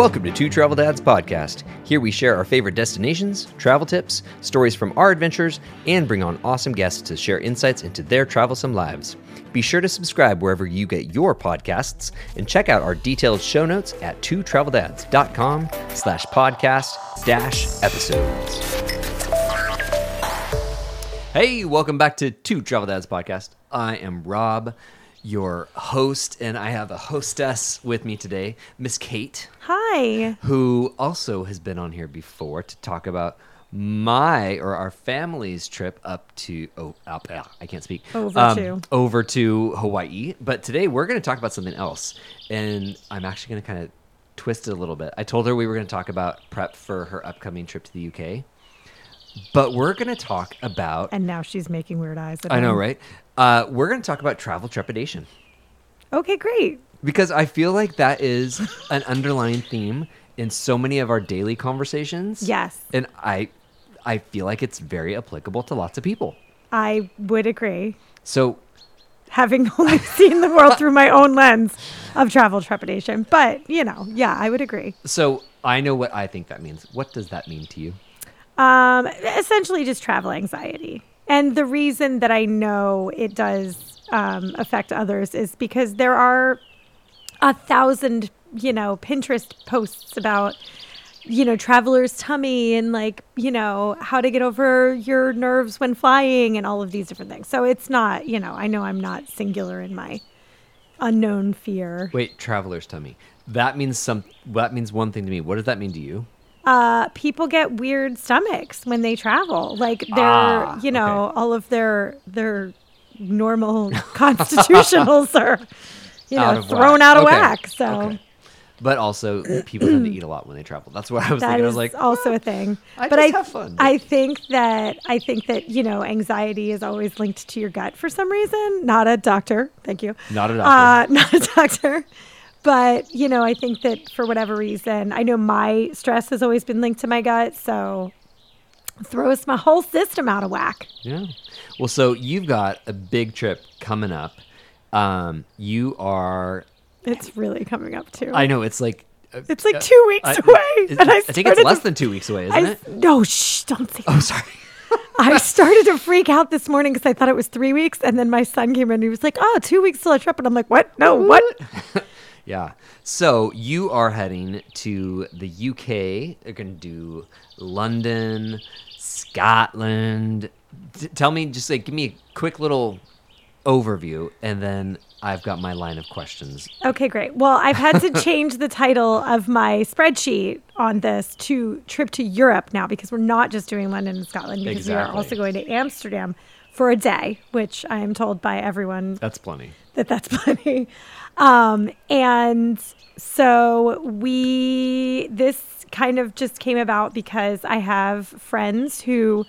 Welcome to Two Travel Dads Podcast. Here we share our favorite destinations, travel tips, stories from our adventures, and bring on awesome guests to share insights into their travelsome lives. Be sure to subscribe wherever you get your podcasts and check out our detailed show notes at twotraveldads.com slash podcast dash episodes. Hey, welcome back to Two Travel Dads Podcast. I am Rob, your host, and I have a hostess with me today, Miss Kate Hi. who also has been on here before to talk about my or our family's trip up to oh up ah, I can't speak Um, Over to. over to Hawaii. But today we're going to talk about something else, and I'm actually going to kind of twist it a little bit. I told her we were going to talk about prep for her upcoming trip to the UK, but we're going to talk about And now she's making weird eyes. At I know right. Uh, we're going to talk about travel trepidation Okay, great. Because I feel like that is an underlying theme in so many of our daily conversations. Yes. And I I feel like it's very applicable to lots of people. I would agree. So Having only seen the world through my own lens of travel trepidation. But, you know, yeah, I would agree. so I know what I think that means. What does that mean to you? Um, essentially just travel anxiety. And the reason that I know it does um, affect others is because there are a thousand, you know, Pinterest posts about, you know, traveler's tummy and like, you know, how to get over your nerves when flying and all of these different things. So it's not, you know, I know I'm not singular in my unknown fear. Wait, traveler's tummy. That means some that means one thing to me. What does that mean to you? uh, people get weird stomachs when they travel. Like they're, Ah, you know, okay. all of their their normal constitutionals are, you know, Out thrown whack. out of Okay, whack. So okay. But also people tend to eat a lot when they travel. That's what I was that thinking. I was like, also a thing. I but I, fun. I think that I think that you know, anxiety is always linked to your gut for some reason. Not a doctor, thank you. Not a doctor. Uh, not a doctor. But you know, I think that for whatever reason, I know my stress has always been linked to my gut, so throws my whole system out of whack. Yeah. Well, so you've got a big trip coming up. Um, you are. It's really coming up too. I know it's like. uh, it's like uh, two weeks I, away, it- and I, I think it's less to- than two weeks away, isn't I, it? no, shh, don't say. Oh, sorry. I started to freak out this morning because I thought it was three weeks, and then my son came in and he was like, "Oh, two weeks till a trip," and I'm like, "What? No, what?" Yeah. So you are heading to the UK. You're going to do London, Scotland. T- tell me, just like, give me a quick little overview, and then I've got my line of questions. Okay, great. Well, I've had to change the title of my spreadsheet on this to trip to Europe now because we're not just doing London and Scotland because we are also going to Amsterdam for a day, which I am told by everyone That's plenty. that that's plenty. Um, and so we, this kind of just came about because I have friends who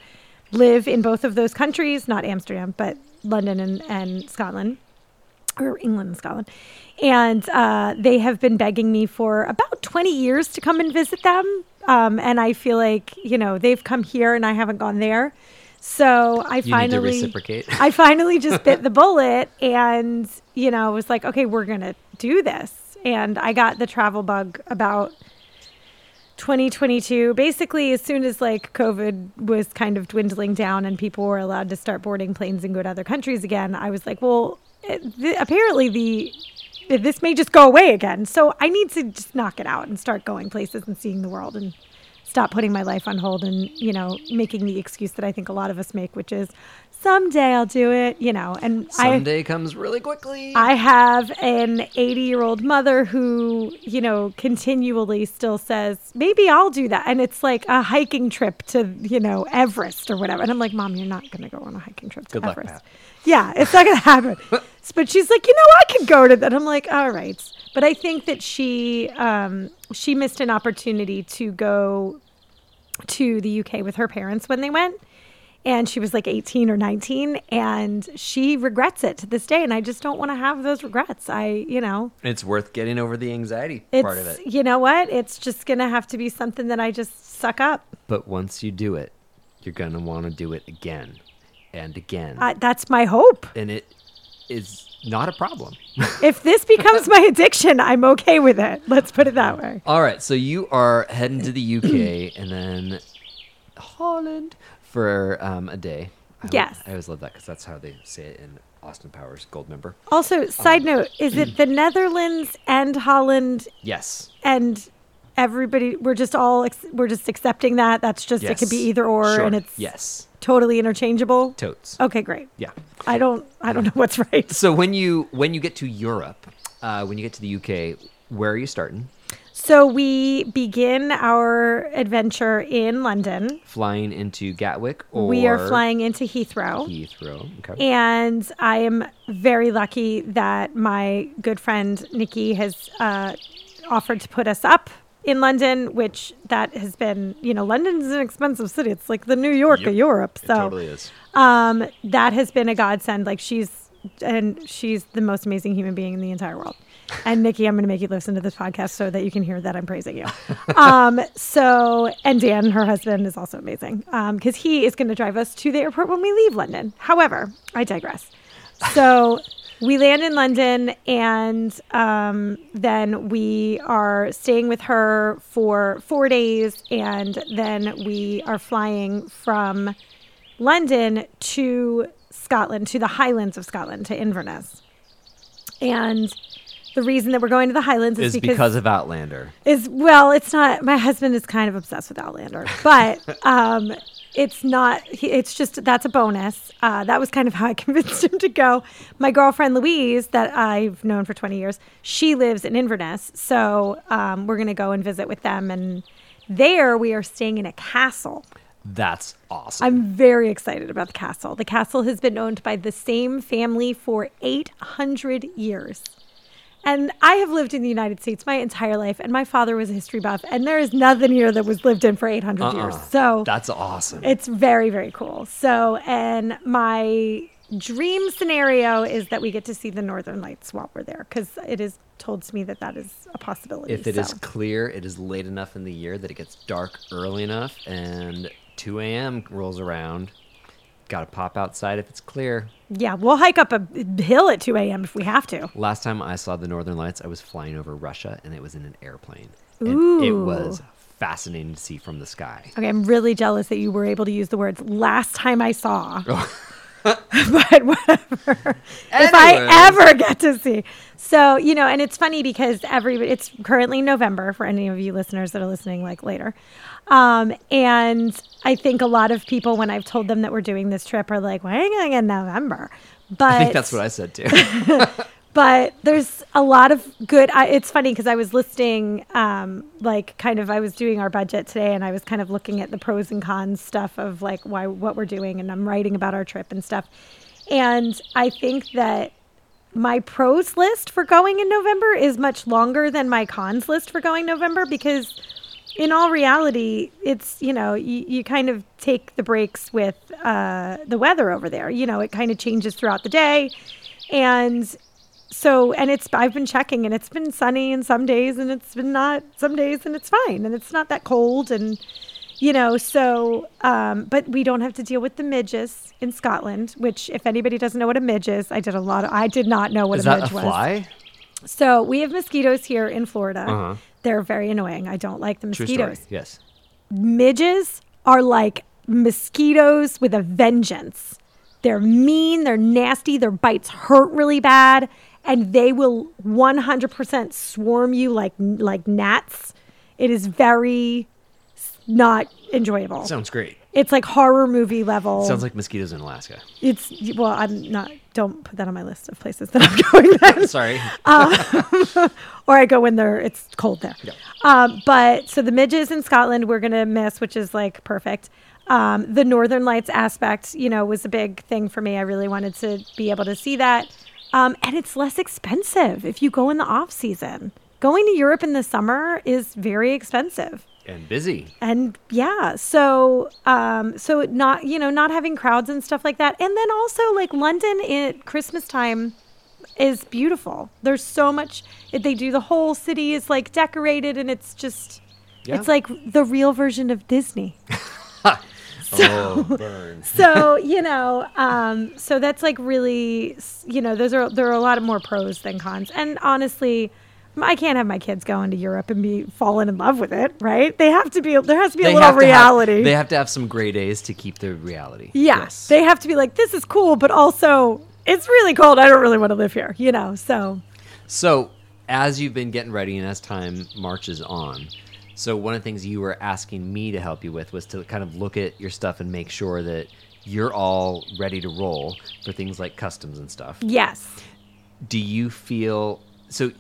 live in both of those countries, not Amsterdam, but London and, and Scotland or England and Scotland. And uh, they have been begging me for about 20 years to come and visit them. Um, and I feel like, you know, they've come here and I haven't gone there. So I You finally reciprocate. I finally just bit the bullet and, you know, I was like, okay, we're going to do this. And I got the travel bug about 2022. Basically, as soon as like COVID was kind of dwindling down and people were allowed to start boarding planes and go to other countries again, I was like, well, eh, th- apparently the this may just go away again. So I need to just knock it out and start going places and seeing the world and stop putting my life on hold and, you know, making the excuse that I think a lot of us make, which is someday I'll do it, you know. And I Someday comes really quickly. I have an 80 year old mother who, you know, continually still says, maybe I'll do that. And it's like a hiking trip to, you know, Everest or whatever. And I'm like, Mom, you're not going to go on a hiking trip to Good Everest. Pat. Yeah, it's not going to happen. but she's like, you know, I could go to that. I'm like, all right. But I think that she, um, she missed an opportunity to go to the UK with her parents when they went. And she was like 18 or 19, and she regrets it to this day. And I just don't want to have those regrets. I, you know, it's worth getting over the anxiety it's, part of it. you know what? It's just going to have to be something that I just suck up. But once you do it, you're going to want to do it again and again. Uh, that's my hope. and it is not a problem. if this becomes my addiction, I'm okay with it. Let's put it that way. All right, so you are heading to the UK and then Holland for um, a day. I Yes. I always love that because that's how they say it in Austin Powers Goldmember. Also, side note, is it the Netherlands and Holland Yes. and everybody we're just all ex- we're just accepting that that's just it could be either or Sure. and it's yes. Totally interchangeable Totes. okay great Yeah. i don't i don't know what's right So when you when you get to Europe, uh, when you get to the UK, where are you starting? so we begin our adventure in london Flying into Gatwick or we are flying into heathrow Heathrow. Okay. and i am very lucky that my good friend nikki has uh, offered to put us up in london which that has been you know london's an expensive city it's like the new york Yep. of europe so is. um, that has been a godsend. Like she's and she's the most amazing human being in the entire world. And Nikki, I'm going to make you listen to this podcast so that you can hear that I'm praising you. Um, so, and Dan, her husband, is also amazing because he is going to drive us to the airport when we leave London. However, I digress. So we land in London and um, then we are staying with her for four days. And then we are flying from London to Scotland, to the Highlands of Scotland, to Inverness. And the reason that we're going to the Highlands is, Is because of Outlander. is well, it's not. My husband is kind of obsessed with Outlander, but um, it's not. It's just that's a bonus. Uh, that was kind of how I convinced him to go. My girlfriend Louise, that I've known for twenty years, she lives in Inverness, so um, we're gonna go and visit with them. And there, we are staying in a castle. That's awesome. I'm very excited about the castle. The castle has been owned by the same family for 800 years. And I have lived in the United States my entire life, and my father was a history buff, and there is nothing here that was lived in for 800 uh-uh. years. Uh-uh. So That's awesome. it's very, very cool. So, and my dream scenario is that we get to see the Northern Lights while we're there, because it is told to me that that is a possibility. if it is so. clear, it is late enough in the year that it gets dark early enough, and 2 a.m. rolls around. Got to pop outside if it's clear. yeah, we'll hike up a hill at 2 a.m. if we have to. Last time I saw the Northern Lights, I was flying over Russia, and it was in an airplane. And it was fascinating to see from the sky. Okay, I'm really jealous that you were able to use the words last time I saw. But whatever. If I ever get to see. So, you know, and it's funny because every it's currently November for any of you listeners that are listening like later. Um, and I think a lot of people when I've told them that we're doing this trip are like, "Why are you going in November?" But I think that's what I said too. but there's a lot of good I, it's funny because i was listing um, like kind of i was doing our budget today and i was kind of looking at the pros and cons stuff of like why what we're doing and i'm writing about our trip and stuff. And i think that my pros list for going in november is much longer than my cons list for going november because in all reality it's you know you, you kind of take the breaks with uh, the weather over there. You know it kind of changes throughout the day. And so and it's i've been checking and it's been sunny and some days and it's been not some days and it's fine and it's not that cold and you know so um, but we don't have to deal with the midges in scotland which if anybody doesn't know what a midge is i did a lot of i did not know what Is a that midge a was fly? so we have mosquitoes here in florida Uh-huh. they're very annoying i don't like the mosquitoes. Yes. midges are like mosquitoes with a vengeance. They're mean, they're nasty, their bites hurt really bad, and they will 100% swarm you like like gnats. It is very not enjoyable. Sounds great. it's like horror movie level. Sounds like mosquitoes in Alaska. it's well, I'm not. Don't put that on my list of places that I'm going. Then Sorry. or I go when they're it's cold there. Um, but so the midges in Scotland we're gonna miss, which is like perfect. Um, the Northern Lights aspect, you know, was a big thing for me. I really wanted to be able to see that, um, and it's less expensive if you go in the off season. Going to Europe in the summer is very expensive and busy. and yeah so um so not you know not having crowds and stuff like that and then also like london at christmas time is beautiful there's so much they do the whole city is like decorated and it's just Yeah. it's like the real version of disney So, oh, so you know, um, so that's like really, you know, those are there are a lot of more pros than cons. And honestly, I can't have my kids going to Europe and be falling in love with it, right? They have to be. There has to be a little to have- reality. they have to have some gray days to keep the reality. yeah, Yes. they have to be like, this is cool, but also it's really cold. I don't really want to live here, you know. So So, as you've been getting ready and as time marches on, so one of the things you were asking me to help you with was to kind of look at your stuff and make sure that you're all ready to roll for things like customs and stuff. yes, Do you feel so?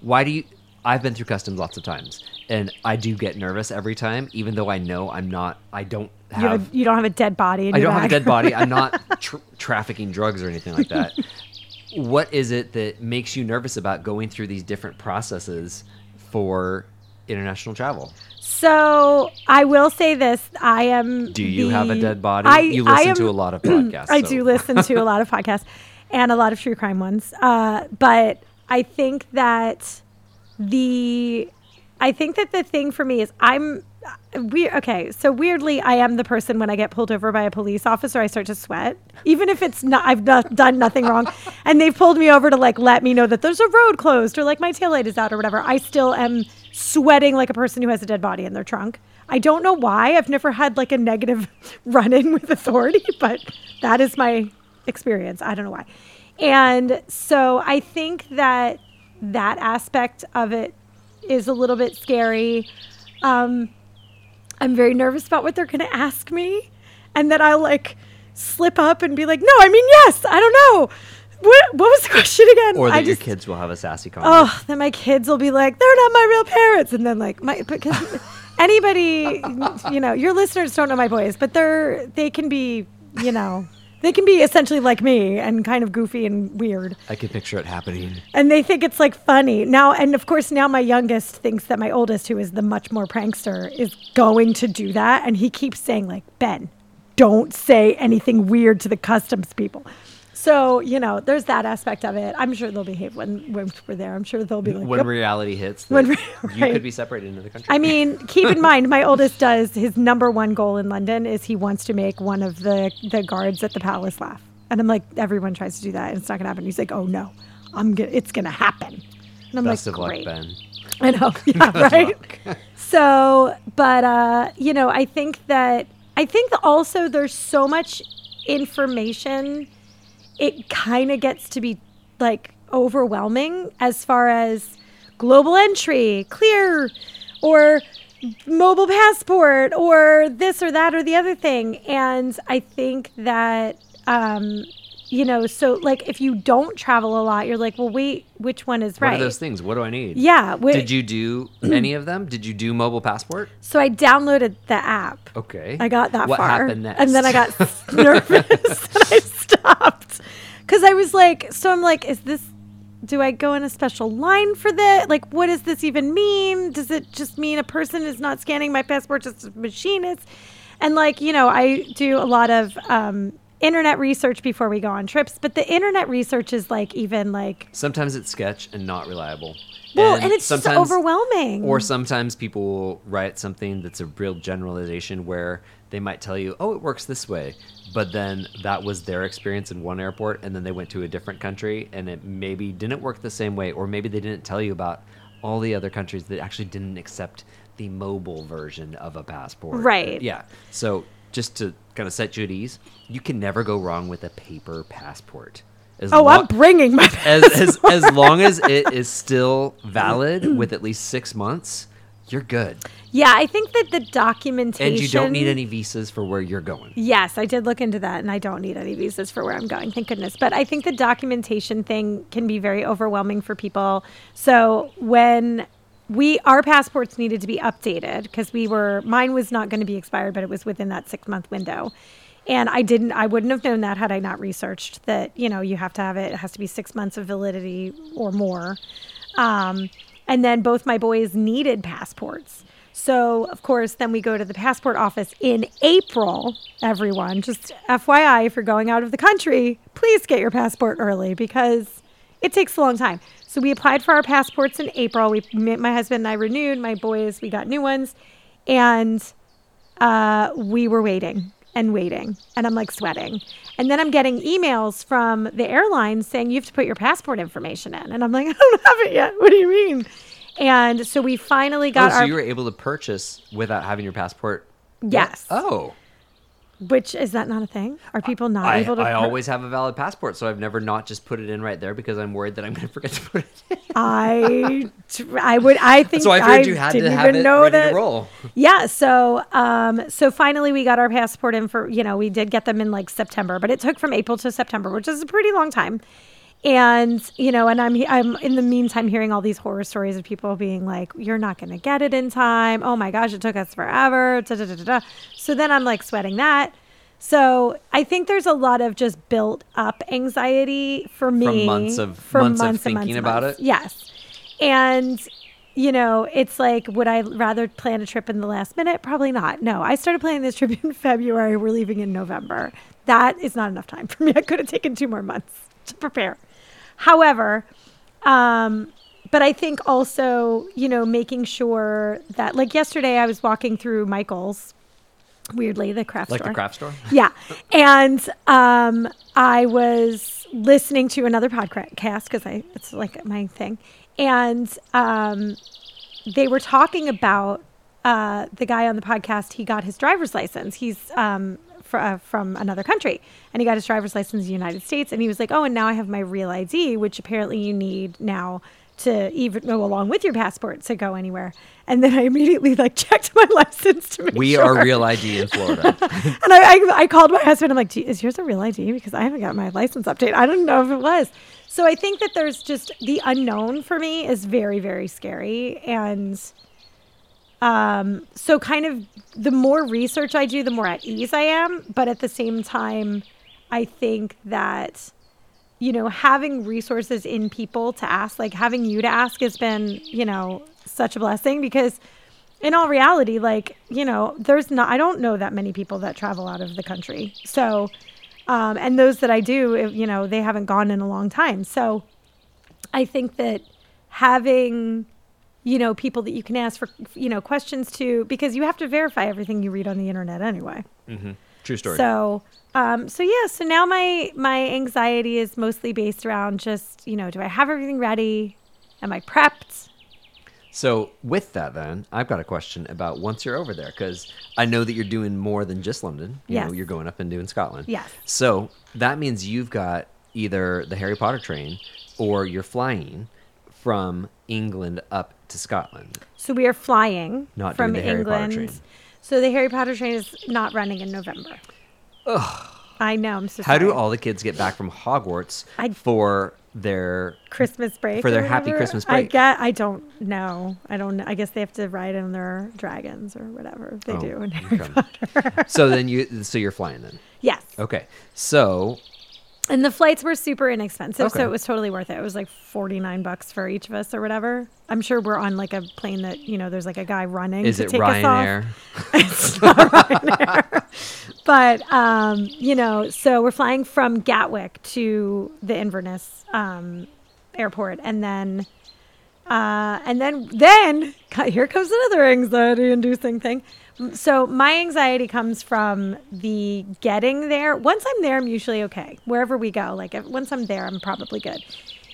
Why do you? I've been through customs lots of times, and I do get nervous every time, even though I know I'm not. I don't you, have, have. you don't have a dead body. I don't have a bag. dead body. I'm not tr- trafficking drugs or anything like that. what is it that makes you nervous about going through these different processes for international travel? So I will say this: I am. Do you have a dead body? I, you listen am- to a lot of podcasts. I so- do listen to a lot of podcasts and a lot of true crime ones. Uh, but I think that the I think that the thing for me is I'm we okay. So weirdly, I am the person when I get pulled over by a police officer, I start to sweat, even if it's not I've not done nothing wrong, and they've pulled me over to like let me know that there's a road closed or like my taillight is out or whatever. I still am sweating like a person who has a dead body in their trunk. I don't know why. I've never had like a negative run in with authority, but that is my experience. I don't know why. And so I think that that aspect of it is a little bit scary. Um, I'm very nervous about what they're going to ask me, and that I'll like slip up and be like, "No, I mean yes." I don't know. What What was the question again? Or that I your just- kids will have a sassy comment. Oh, then my kids will be like, they're not my real parents, and then like my because anybody, you know, your listeners don't know my boys, but they're they can be, you know, they can be essentially like me and kind of goofy and weird, I can picture it happening. and they think it's like funny now. And of course, now my youngest thinks that my oldest, who is the much more prankster, is going to do that, and he keeps saying like, Ben, don't say anything weird to the customs people. So you know, there's that aspect of it. I'm sure they'll behave when, when we're there. I'm sure they'll be like, When reality hits, When re- you right. could be separated into the country. I mean, keep in mind, my oldest does his number one goal in London is he wants to make one of the the guards at the palace laugh, and I'm like, everyone tries to do that, and it's not gonna happen. He's like, oh no, I'm gonna, it's gonna happen. And I'm Best like, of luck, great. Ben. I know, yeah, right. so, but uh, you know, I think that I think that also there's so much information, it kind of gets to be like overwhelming as far as global entry, clear, or mobile passport, or this or that or the other thing. And I think that um, you know, so like if you don't travel a lot, you're like, well, wait, which one is What right? are those things? What do I need? Yeah. wh- Did you do any of them? Did you do mobile passport? So I downloaded the app. Okay. I got that what far. happened next? And then I got nervous and I stopped. Cause I was like, so I'm like, is this do I go in a special line for that? Like what does this even mean? Does it just mean a person is not scanning my passport, just a machine is? And like, you know, I do a lot of um internet research before we go on trips, but the internet research is like even like Sometimes it's sketch and not reliable. well, and, it's just sometimes- overwhelming. Or sometimes people will write something that's a real generalization where they might tell you, oh, it works this way. But then that was their experience in one airport, and then they went to a different country, and it maybe didn't work the same way, or maybe they didn't tell you about all the other countries that actually didn't accept the mobile version of a passport. Right. Yeah. So just to kind of set you at ease, you can never go wrong with a paper passport. As oh, I'm bringing my as, as as long as it is still valid with at least six months, you're good, Yeah, I think that the documentation and you don't need any visas for where you're going. Yes, I did look into that, and I don't need any visas for where I'm going. Thank goodness. But I think the documentation thing can be very overwhelming for people. So when we our passports needed to be updated because we were mine was not going to be expired, but it was within that six month window. And I didn't, I wouldn't have known that had I not researched that, you know, you have to have it, it has to be six months of validity or more. Um, and then both my boys needed passports. So, of course, then we go to the passport office in April. Everyone, just FYI, if you're going out of the country, please get your passport early because it takes a long time. So, we applied for our passports in April. We, my husband and I renewed. My boys, we got new ones. And uh, we were waiting. And waiting and I'm like sweating. And then I'm getting emails from the airline saying you have to put your passport information in. And I'm like, I don't have it yet. What do you mean? And so we finally Oh, got so our you were able to purchase without having your passport? yes. Oh. Which is that not a thing? Are people not I, able to I always have a valid passport, so I've never not just put it in right there because I'm worried that I'm going to forget to put it in. I I would I think So I figured you had didn't to have even it know ready that to roll. Yeah, so um so finally we got our passport in for, you know, we did get them in like September, but it took from April to September, which is a pretty long time. And, you know, and I'm I'm in the meantime hearing all these horror stories of people being like, "You're not going to get it in time. Oh my gosh, it took us forever." Da, da, da. So then I'm like sweating that. So I think there's a lot of just built up anxiety for me months of- for months of thinking and about months. it? Yes. And you know, it's like, would I rather plan a trip in the last minute? Probably not. No, I started planning this trip in February. We're leaving in November. That is not enough time for me. I could have taken two more months to prepare. However, um, but I think also, you know, making sure that, like yesterday, I was walking through Michael's, weirdly, the craft Like store Like the craft store? yeah. And um, I was listening to another podcast because I it's like my thing, and um, they were talking about uh, the guy on the podcast. He got his driver's license. He's um, fr- uh, from another country, and he got his driver's license in the United States. And he was like, "Oh, and now I have my real ID, which apparently you need now." To even go along with your passport to go anywhere, and then I immediately like checked my license to make We sure. are real ID in Florida. And I, I, I called my husband. I'm like, "Gee, is yours a real ID? Because I haven't got my license update. I don't know if it was. So I think that there's just the unknown for me is very, very scary. And um, so kind of the more research I do, the more at ease I am. But at the same time, I think that, you know, having resources in people to ask, like having you to ask has been, you know, such a blessing because in all reality, like, you know, there's not, I don't know that many people that travel out of the country. So, um, and those that I do, you know, they haven't gone in a long time. So I think that having, you know, people that you can ask for, you know, questions to, because you have to verify everything you read on the internet anyway. True story. So, um, so yeah, so now my, my anxiety is mostly based around just, you know, do I have everything ready? Am I prepped? So, with that, then, I've got a question about once you're over there, because I know that you're doing more than just London. You know, you're going up and doing Scotland. Yes. So, that means you've got either the Harry Potter train or you're flying from England up to Scotland. So we are flying Not from doing the Harry Potter England. So the Harry Potter train is not running in November. I know. I'm so How do all the kids get back from Hogwarts I- for their Christmas break for their happy? Christmas I get. I don't know. I don't. know. I guess they have to ride on their dragons or whatever they Oh, do in Harry okay. Potter. so then you so you're flying then. yes. Okay. So And the flights were super inexpensive, Okay. so it was totally worth it. It was like forty nine bucks for each of us or whatever. I'm sure we're on like a plane that you know there's like a guy running is to it take us off. Ryanair? it's not Ryanair. but um, you know, so we're flying from Gatwick to the Inverness um, airport, and then uh, and then then here comes another anxiety-inducing thing. So my anxiety comes from the getting there. Once I'm there, I'm usually okay. Wherever we go, like if, once I'm there, I'm probably good.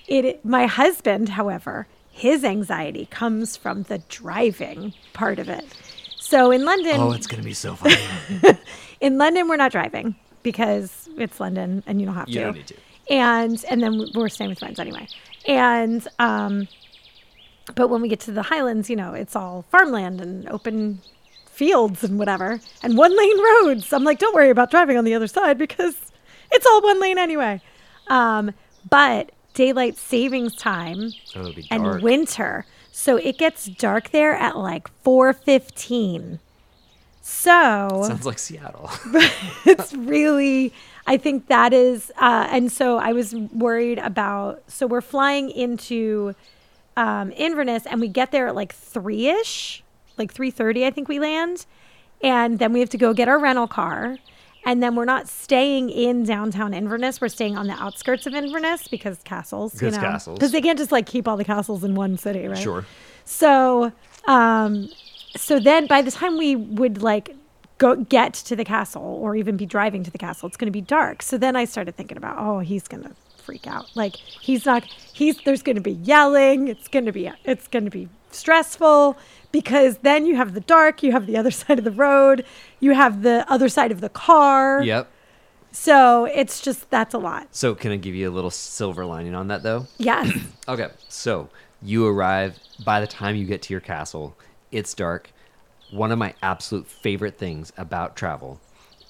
It. My husband, however, his anxiety comes from the driving part of it. So in London, Oh, it's gonna be so funny. in London, we're not driving because it's London and you don't have You to. don't need to. And and then we're staying with friends anyway. And um, but when we get to the Highlands, you know, it's all farmland and open fields and whatever, and one lane roads. I'm like, don't worry about driving on the other side because it's all one lane anyway. Um, but daylight savings time Oh, and winter. So it gets dark there at like 4:15. So Sounds like Seattle. it's really I think that is uh, and so I was worried about so we're flying into um, Inverness and we get there at like 3ish, like 3:30 I think we land. And then we have to go get our rental car. And then we're not staying in downtown Inverness. We're staying on the outskirts of Inverness because castles, you Because know. castles. Because they can't just like keep all the castles in one city, right? Sure. So, um, so then by the time we would like go get to the castle or even be driving to the castle. It's going to be dark. So then I started thinking about, oh, he's going to freak out. Like he's not he's there's going to be yelling. It's going to be it's going to be stressful because then you have the dark, you have the other side of the road, you have the other side of the car. Yep. So it's just that's a lot. So can I give you a little silver lining on that though? Yes. Okay. So you arrive by the time you get to your castle, it's dark. One of my absolute favorite things about travel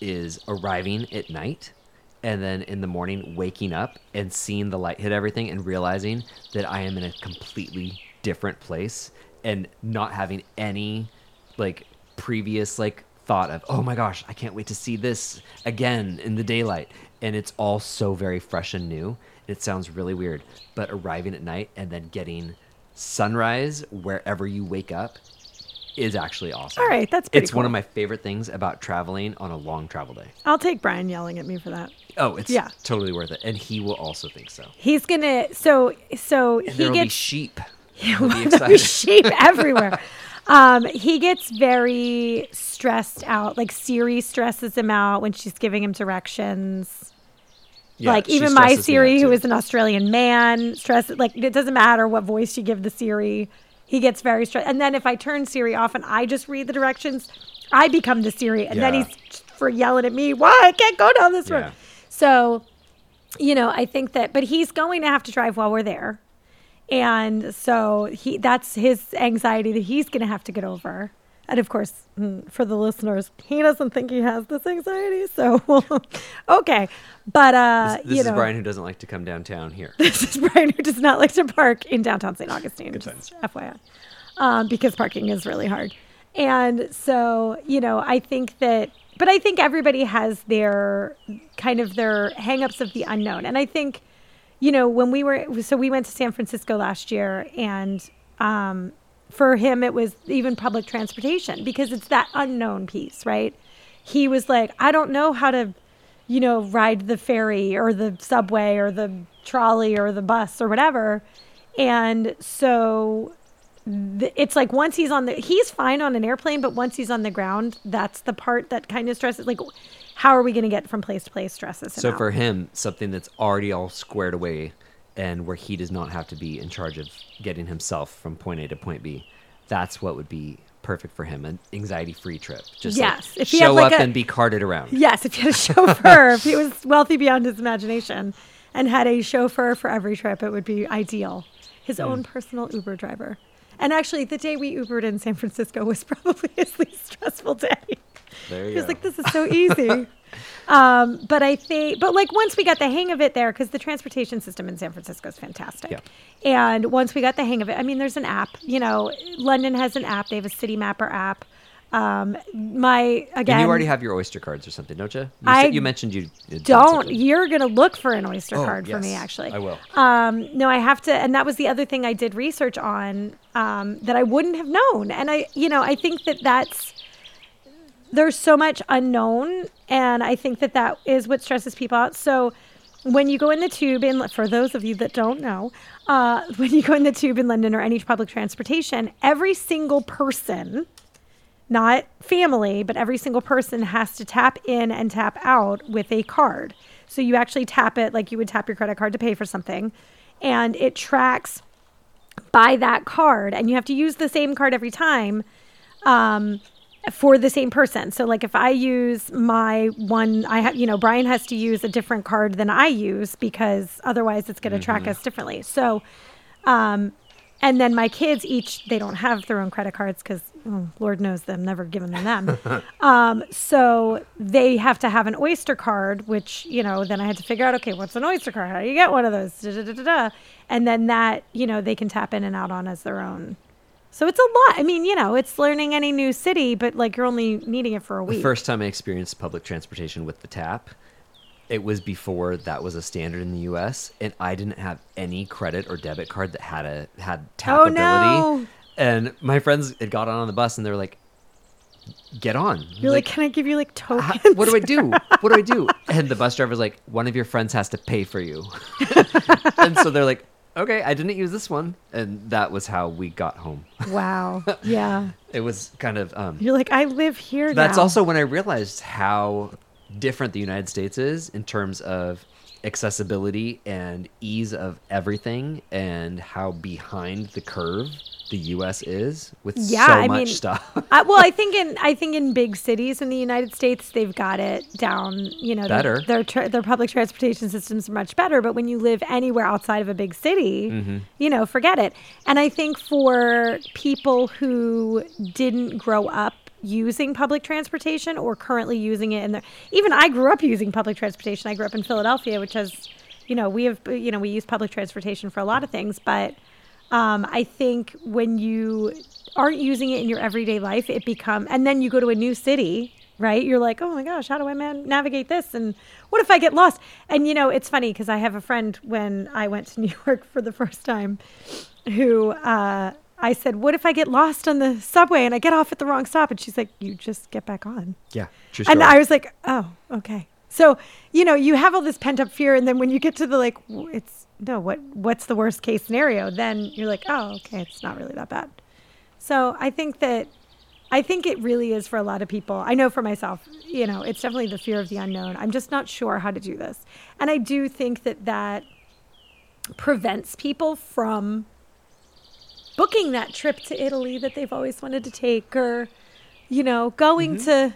is arriving at night and then in the morning waking up and seeing the light hit everything and realizing that I am in a completely different place and not having any like previous like thought of oh my gosh I can't wait to see this again in the daylight. And it's all so very fresh and new. It sounds really weird but arriving at night and then getting sunrise wherever you wake up is actually awesome All right, that's pretty it's one of my favorite things about traveling on a long travel day I'll take Brian yelling at me for that. oh it's Yeah. totally worth it and he will also think so He's going to so so and he there will be gets sheep He'll be There'll be sheep everywhere. Um, he gets very stressed out. Like Siri stresses him out when she's giving him directions. Yeah, like even my stresses Siri, who is an Australian man, stress like it doesn't matter what voice you give the Siri, he gets very stressed. And then if I turn Siri off and I just read the directions, I become the Siri, and then he's for yelling at me, "Why I can't go down this Yeah. road?" So, you know, I think that, but he's going to have to drive while we're there, and so he that's his anxiety that he's going to have to get over. And of course, mm, for the listeners, he doesn't think he has this anxiety. So, okay. But, uh, This, this you is know, Brian who doesn't like to come downtown here. this is Brian who does not like to park in downtown St. Augustine. Good just FYI. Um, because parking is really hard. And so, you know, I think that, but I think everybody has their kind of their hangups of the unknown. And I think, you know, when we were, so we went to San Francisco last year and, um, for him, it was even public transportation because it's that unknown piece, right? He was like, I don't know how to, you know, ride the ferry or the subway or the trolley or the bus or whatever. And so th- it's like once he's on the, he's fine on an airplane, but once he's on the ground, that's the part that kind of stresses. Like, how are we going to get from place to place stresses? him So out. for him, something that's already all squared away and where he does not have to be in charge of getting himself from point A to point B, that's what would be perfect for him. An anxiety free trip. Just like, Yes, if he had show like up a- and be carted around. Yes, if he had a chauffeur, if he was wealthy beyond his imagination and had a chauffeur for every trip, it would be ideal. His Hmm. own personal Uber driver. And actually, the day we Ubered in San Francisco was probably his least stressful day. There you He was go. like, this is so easy. um, but I think, but like once we got the hang of it there, because the transportation system in San Francisco is fantastic. Yeah. And once we got the hang of it, I mean, there's an app, you know, London has an app. They have a Citymapper app. Um, my, again, and you already have your Oyster cards or something, don't you? You, I said, you mentioned you don't. You're going to look for an Oyster Oh, card for me, actually. I will. Um, no, I have to, and that was the other thing I did research on um, that I wouldn't have known. And I, you know, I think that that's there's so much unknown, and I think that that is what stresses people out. So when you go in the tube, in for those of you that don't know, uh, when you go in the tube in London or any public transportation, every single person not family, but every single person has to tap in and tap out with a card. So you actually tap it like you would tap your credit card to pay for something, and it tracks by that card, and you have to use the same card every time um, for the same person. So, like if I use my one, I have, you know, Brian has to use a different card than I use because otherwise it's going to track us differently. So, um, and then my kids each they don't have their own credit cards because lord knows them never given them them um, so they have to have an oyster card which you know then i had to figure out okay what's an oyster card how do you get one of those da, da, da, da, da. and then that you know they can tap in and out on as their own so it's a lot i mean you know it's learning any new city but like you're only needing it for a week. The first time I experienced public transportation with the tap, it was before that was a standard in the U.S. and I didn't have any credit or debit card that had a had tap Oh, ability. no. And my friends had got on the bus and they were like, "Get on!" you're like, can i give you like "How- tokens what do I do? What do I do? And the bus driver's like, one of your friends has to pay for you. and so they're like, okay, I didn't use this one, and that was how we got home. Wow. Yeah. It was kind of um, You're like, I live here That's now. also when I realized how different the United States is in terms of accessibility and ease of everything, and how behind the curve the U.S. is with Yeah, so I much mean, stuff. I, well, I think in I think in big cities in the United States they've got it down. You know, Better. Their their, their public transportation systems are much better. But when you live anywhere outside of a big city, Mm-hmm. you know, forget it. And I think for people who didn't grow up using public transportation or currently using it, and even I grew up using public transportation. I grew up in Philadelphia, which has, you know, we have you know we use public transportation for a lot of things, but. Um, I think when you aren't using it in your everyday life, it become, and then you go to a new city, right? You're like, oh my gosh, how do I man- navigate this? And what if I get lost? And you know, it's funny because I have a friend when I went to New York for the first time, who uh, I said, what if I get lost on the subway and I get off at the wrong stop? And she's like, you just get back on. yeah, And. I was like, oh, okay. So, you know, you have all this pent up fear. And then when you get to the like, it's no, what, what's the worst case scenario? Then you're like, oh, okay, it's not really that bad. So I think that, I think it really is for a lot of people. I know for myself, you know, it's definitely the fear of the unknown. I'm just not sure how to do this. And I do think that that prevents people from booking that trip to Italy that they've always wanted to take or, you know, going mm-hmm. to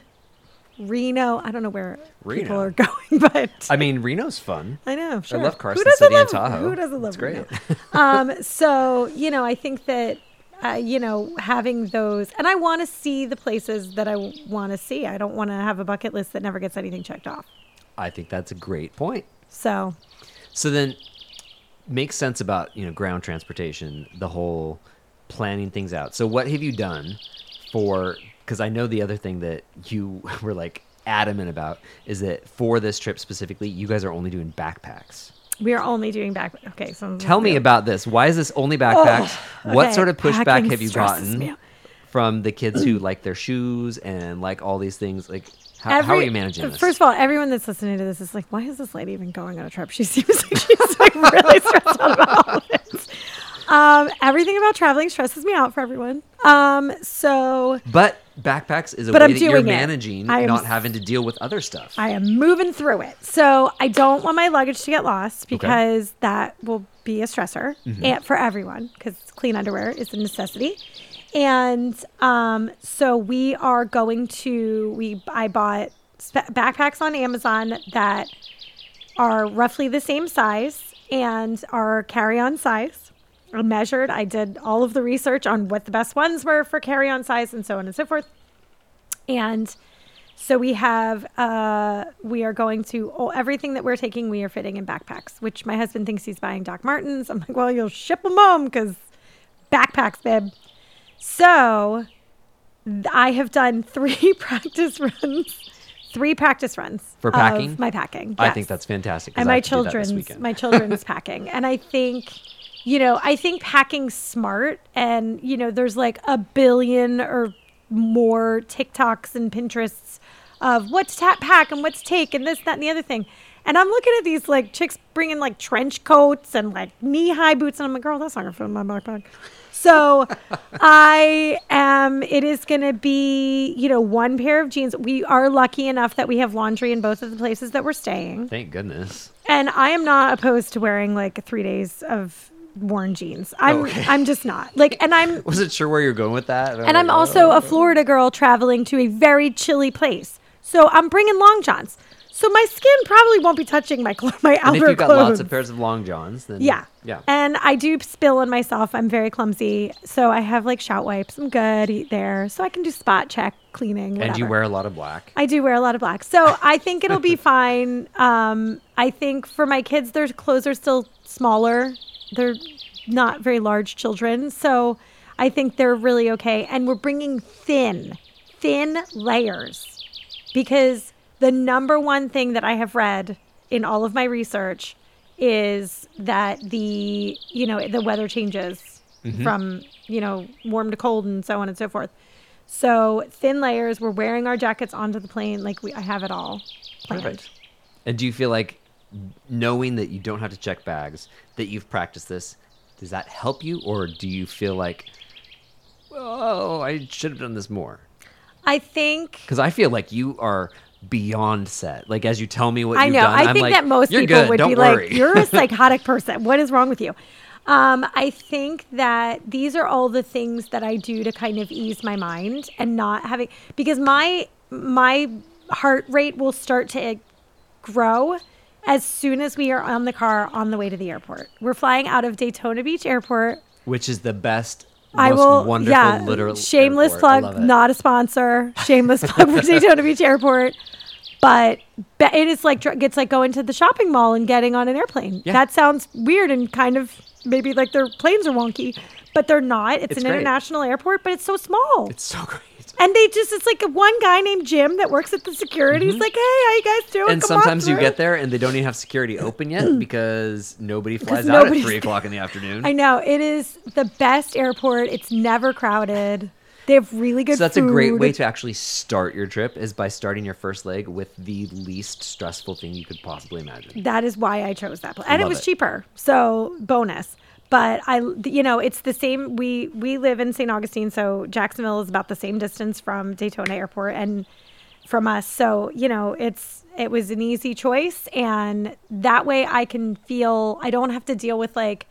Reno. I don't know where people are going, but I mean, Reno's fun. I know. Sure. I love Carson City and love, Tahoe. Who doesn't love It's great. Reno? um, so you know, I think that uh, you know having those, and I want to see the places that I want to see. I don't want to have a bucket list that never gets anything checked off. I think that's a great point. So So then, makes sense about you know ground transportation, the whole planning things out. So what have you done for? Because I know the other thing that you were like adamant about is that for this trip specifically, you guys are only doing backpacks. we are only doing back. Okay, so Tell me about this. Why is this only backpacks? what okay. sort of pushback Packing have you gotten from the kids who like their shoes and like all these things? Like, how, how are you managing this? First of all, everyone that's listening to this is like, why is this lady even going on a trip? She seems like she's like really stressed out about all this. Um, everything about traveling stresses me out for everyone. Um, so but backpacks is a But way I'm that you're it. managing, am not having to deal with other stuff. I am moving through it. So I don't want my luggage to get lost because that will be a stressor Mm-hmm. and for everyone because clean underwear is a necessity. And um, so we are going to we I bought sp- backpacks on Amazon that are roughly the same size and are carry-on size. I measured. I did all of the research on what the best ones were for carry-on size and so on and so forth. And so we have, uh, we are going to, oh, everything that we're taking, we are fitting in backpacks, which my husband thinks he's buying Doc Martens. I'm like, well, you'll ship them home because backpacks, babe. So I have done three practice runs, three practice runs For of packing? my packing. I think that's fantastic. And my have to do that this children's, my children's packing. And I think, you know, I think packing smart and, you know, there's like a billion or more TikToks and Pinterests of what's tap pack and what's take and this, that, and the other thing. And I'm looking at these like chicks bringing like trench coats and like knee high boots. And I'm like, girl, that's not going to fit in my backpack. So I am, it is going to be, you know, one pair of jeans. We are lucky enough that we have laundry in both of the places that we're staying. Thank goodness. And I am not opposed to wearing like three days of worn jeans. I'm Okay. I'm just not. Like and I'm Wasn't sure where you're going with that. and I'm also a Florida girl traveling to a very chilly place. So I'm bringing long johns. So my skin probably won't be touching my clo- my And if you've got clothes. lots of pairs of long johns, then yeah. yeah. And I do spill on myself. I'm very clumsy. So I have like shout wipes. I'm good eat there. So I can do spot check cleaning. and you wear a lot of black. I do wear a lot of black. So I think it'll be fine. Um, I think for my kids, their clothes are still smaller. They're not very large children. So I think they're really okay. And we're bringing thin, thin layers because the number one thing that I have read in all of my research is that the, you know, the weather changes Mm-hmm. from, you know, warm to cold and so on and so forth. So thin layers. We're wearing our jackets onto the plane. Like we, I have it all planned. Perfect. And do you feel like knowing that you don't have to check bags, that you've practiced this, does that help you, or do you feel like, oh, I should have done this more? I think Because I feel like you are beyond set. Like as you tell me what I you've know. done, I I'm think like, that most "You're people good, would be worry." like, "You're a psychotic person. What is wrong with you?" Um, I think that these are all the things that I do to kind of ease my mind and not having because my my heart rate will start to grow as soon as we are on the car on the way to the airport. We're flying out of Daytona Beach Airport. which is the best, I most will, wonderful, yeah. literal. shameless airport. Plug, not a sponsor. Shameless plug for Daytona Beach Airport. But it is like it's like going to the shopping mall and getting on an airplane. Yeah. That sounds weird and kind of maybe like their planes are wonky, but they're not. It's, It's an great. international airport, but it's so small. It's so great. And they just it's like a one guy named Jim that works at the security. He's like, "Hey, how you guys doing?" Mm-hmm. And Come sometimes you get there and they don't even have security open yet because nobody flies out at three o'clock in the afternoon. I know it is the best airport. It's never crowded. They have really good. so that's a great way to actually start your trip is by starting your first leg with the least stressful thing you could possibly imagine. that is why I chose that place, and it was it. cheaper. So bonus. But I, you know, it's the same. We we live in St. Augustine, so Jacksonville is about the same distance from Daytona Airport and from us. So you know, it's it was an easy choice, and that way I can feel I don't have to deal with like,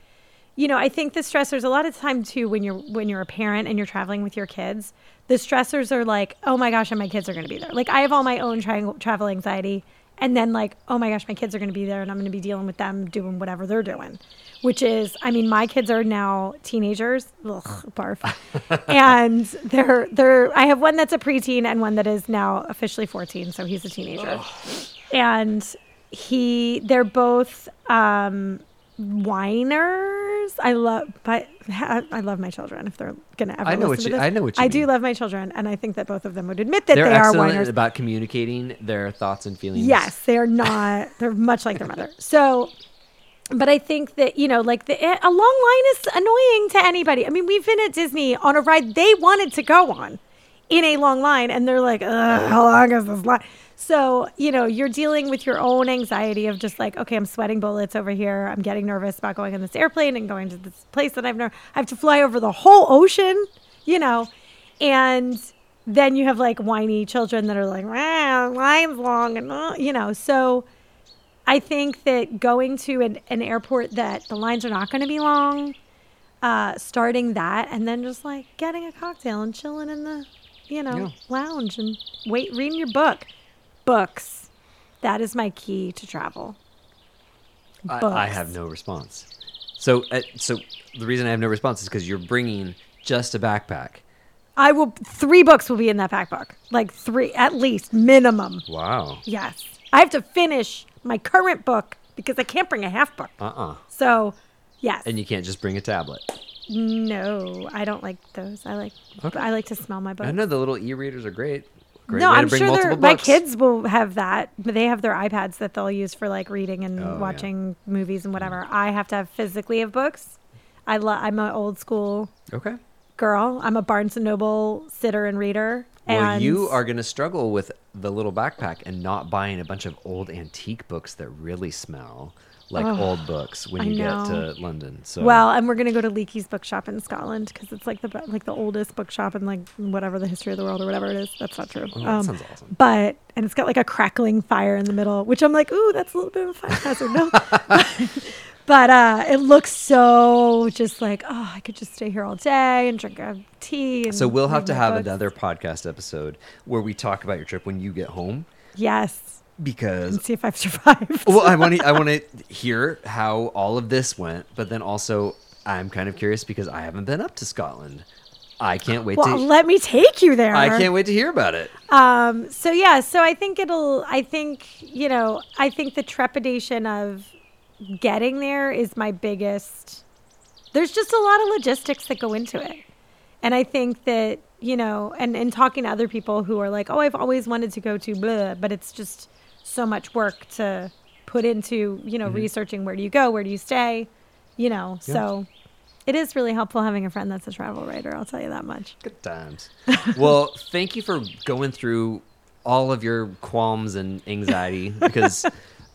you know, I think the stressors a lot of time too when you're when you're a parent and you're traveling with your kids. The stressors are like, oh my gosh, and my kids are going to be there. Like I have all my own tra- travel anxiety, and then like, oh my gosh, my kids are going to be there, and I'm going to be dealing with them doing whatever they're doing. Which is, I mean, my kids are now teenagers. Ugh, barf. and they're they're. I have one that's a preteen and one that is now officially 14, so he's a teenager. And he, they're both um, whiners. I love, but I love my children. If they're gonna ever I know what to you- this. I know what you I do love my children, and I think that both of them would admit that They're they are whiners. about communicating their thoughts and feelings. Yes, they're not. They're much like their mother. So, but I think that you know, like the a long line is annoying to anybody. I mean, we've been at Disney on a ride they wanted to go on in a long line, and they're like, Ugh, "How long is this line?" So you know, you're dealing with your own anxiety of just like, okay, I'm sweating bullets over here. I'm getting nervous about going on this airplane and going to this place that I've never. I have to fly over the whole ocean, you know, and then you have like whiny children that are like, "Wow, line's long," and uh, you know, so. I think that going to an, an airport that the lines are not going to be long, uh, starting that, and then just like getting a cocktail and chilling in the, you know, Yeah. lounge and wait, reading your book. Books. That is my key to travel. I, I have no response. So, uh, so the reason I have no response is because you're bringing just a backpack. I will, three books will be in that backpack. Like three, at least, minimum. Wow. Yes. I have to finish my current book because I can't bring a half book. Uh uh So, yes. And you can't just bring a tablet. No, I don't like those. I like Okay. I like to smell my books. I know the little e-readers are great. Great no, I'm sure my kids will have that, they have their iPads that they'll use for like reading and Oh, yeah. watching movies and whatever. Mm. I have to have physically have books. I lo- I'm an old school Okay. girl. I'm a Barnes and Noble sitter and reader. Well, and you are going to struggle with the little backpack and not buying a bunch of old antique books that really smell like old books when I you get to London. So Well, and we're gonna go to Leakey's bookshop in Scotland because it's like the like the oldest bookshop in like whatever the history of the world or whatever it is. That's not true. Oh, that sounds awesome. But and it's got like a crackling fire in the middle, which I'm like, ooh, that's a little bit of a fire hazard. No, but uh, it looks so just like oh, I could just stay here all day and drink a tea. So we'll have to have books. another podcast episode where we talk about your trip when you get home Yes, because and see if I've survived. well, I want to I want to hear how all of this went, but then also I'm kind of curious because I haven't been up to Scotland. I can't wait well, to let me take you there. I can't wait to hear about it. Um, so yeah, so I think it'll, I think, you know, I think the trepidation of getting there is my biggest, there's just a lot of logistics that go into it. And I think that, you know, and, and talking to other people who are like, oh, I've always wanted to go to blah, but it's just so much work to put into, you know, mm-hmm. researching where do you go, where do you stay, you know, so it is really helpful having a friend that's a travel writer. I'll tell you that much. Good times. well, thank you for going through all of your qualms and anxiety because,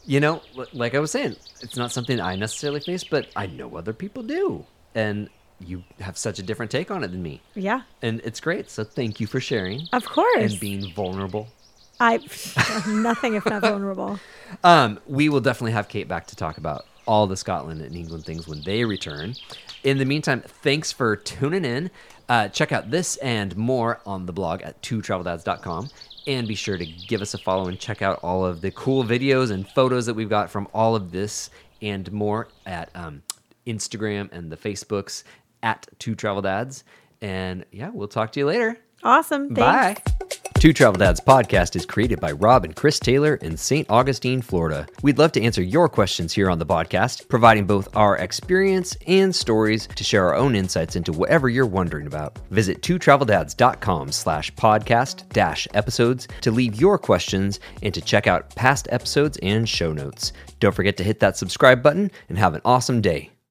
you know, like I was saying, it's not something I necessarily face, but I know other people do. and you have such a different take on it than me. Yeah, And it's great. So thank you for sharing of course. and being vulnerable. I nothing if not vulnerable. Um, we will definitely have Kate back to talk about all the Scotland and England things when they return. In the meantime, thanks for tuning in. Uh, check out this and more on the blog at twotraveldads.com. And be sure to give us a follow and check out all of the cool videos and photos that we've got from all of this and more at um, Instagram and the Facebooks at Two Travel Dads. And yeah, we'll talk to you later. Awesome. Thanks. Bye. Two Travel Dads podcast is created by Rob and Chris Taylor in St. Augustine, Florida. We'd love to answer your questions here on the podcast, providing both our experience and stories to share our own insights into whatever you're wondering about. Visit twotraveldads.com slash podcast dash episodes to leave your questions and to check out past episodes and show notes. Don't forget to hit that subscribe button and have an awesome day.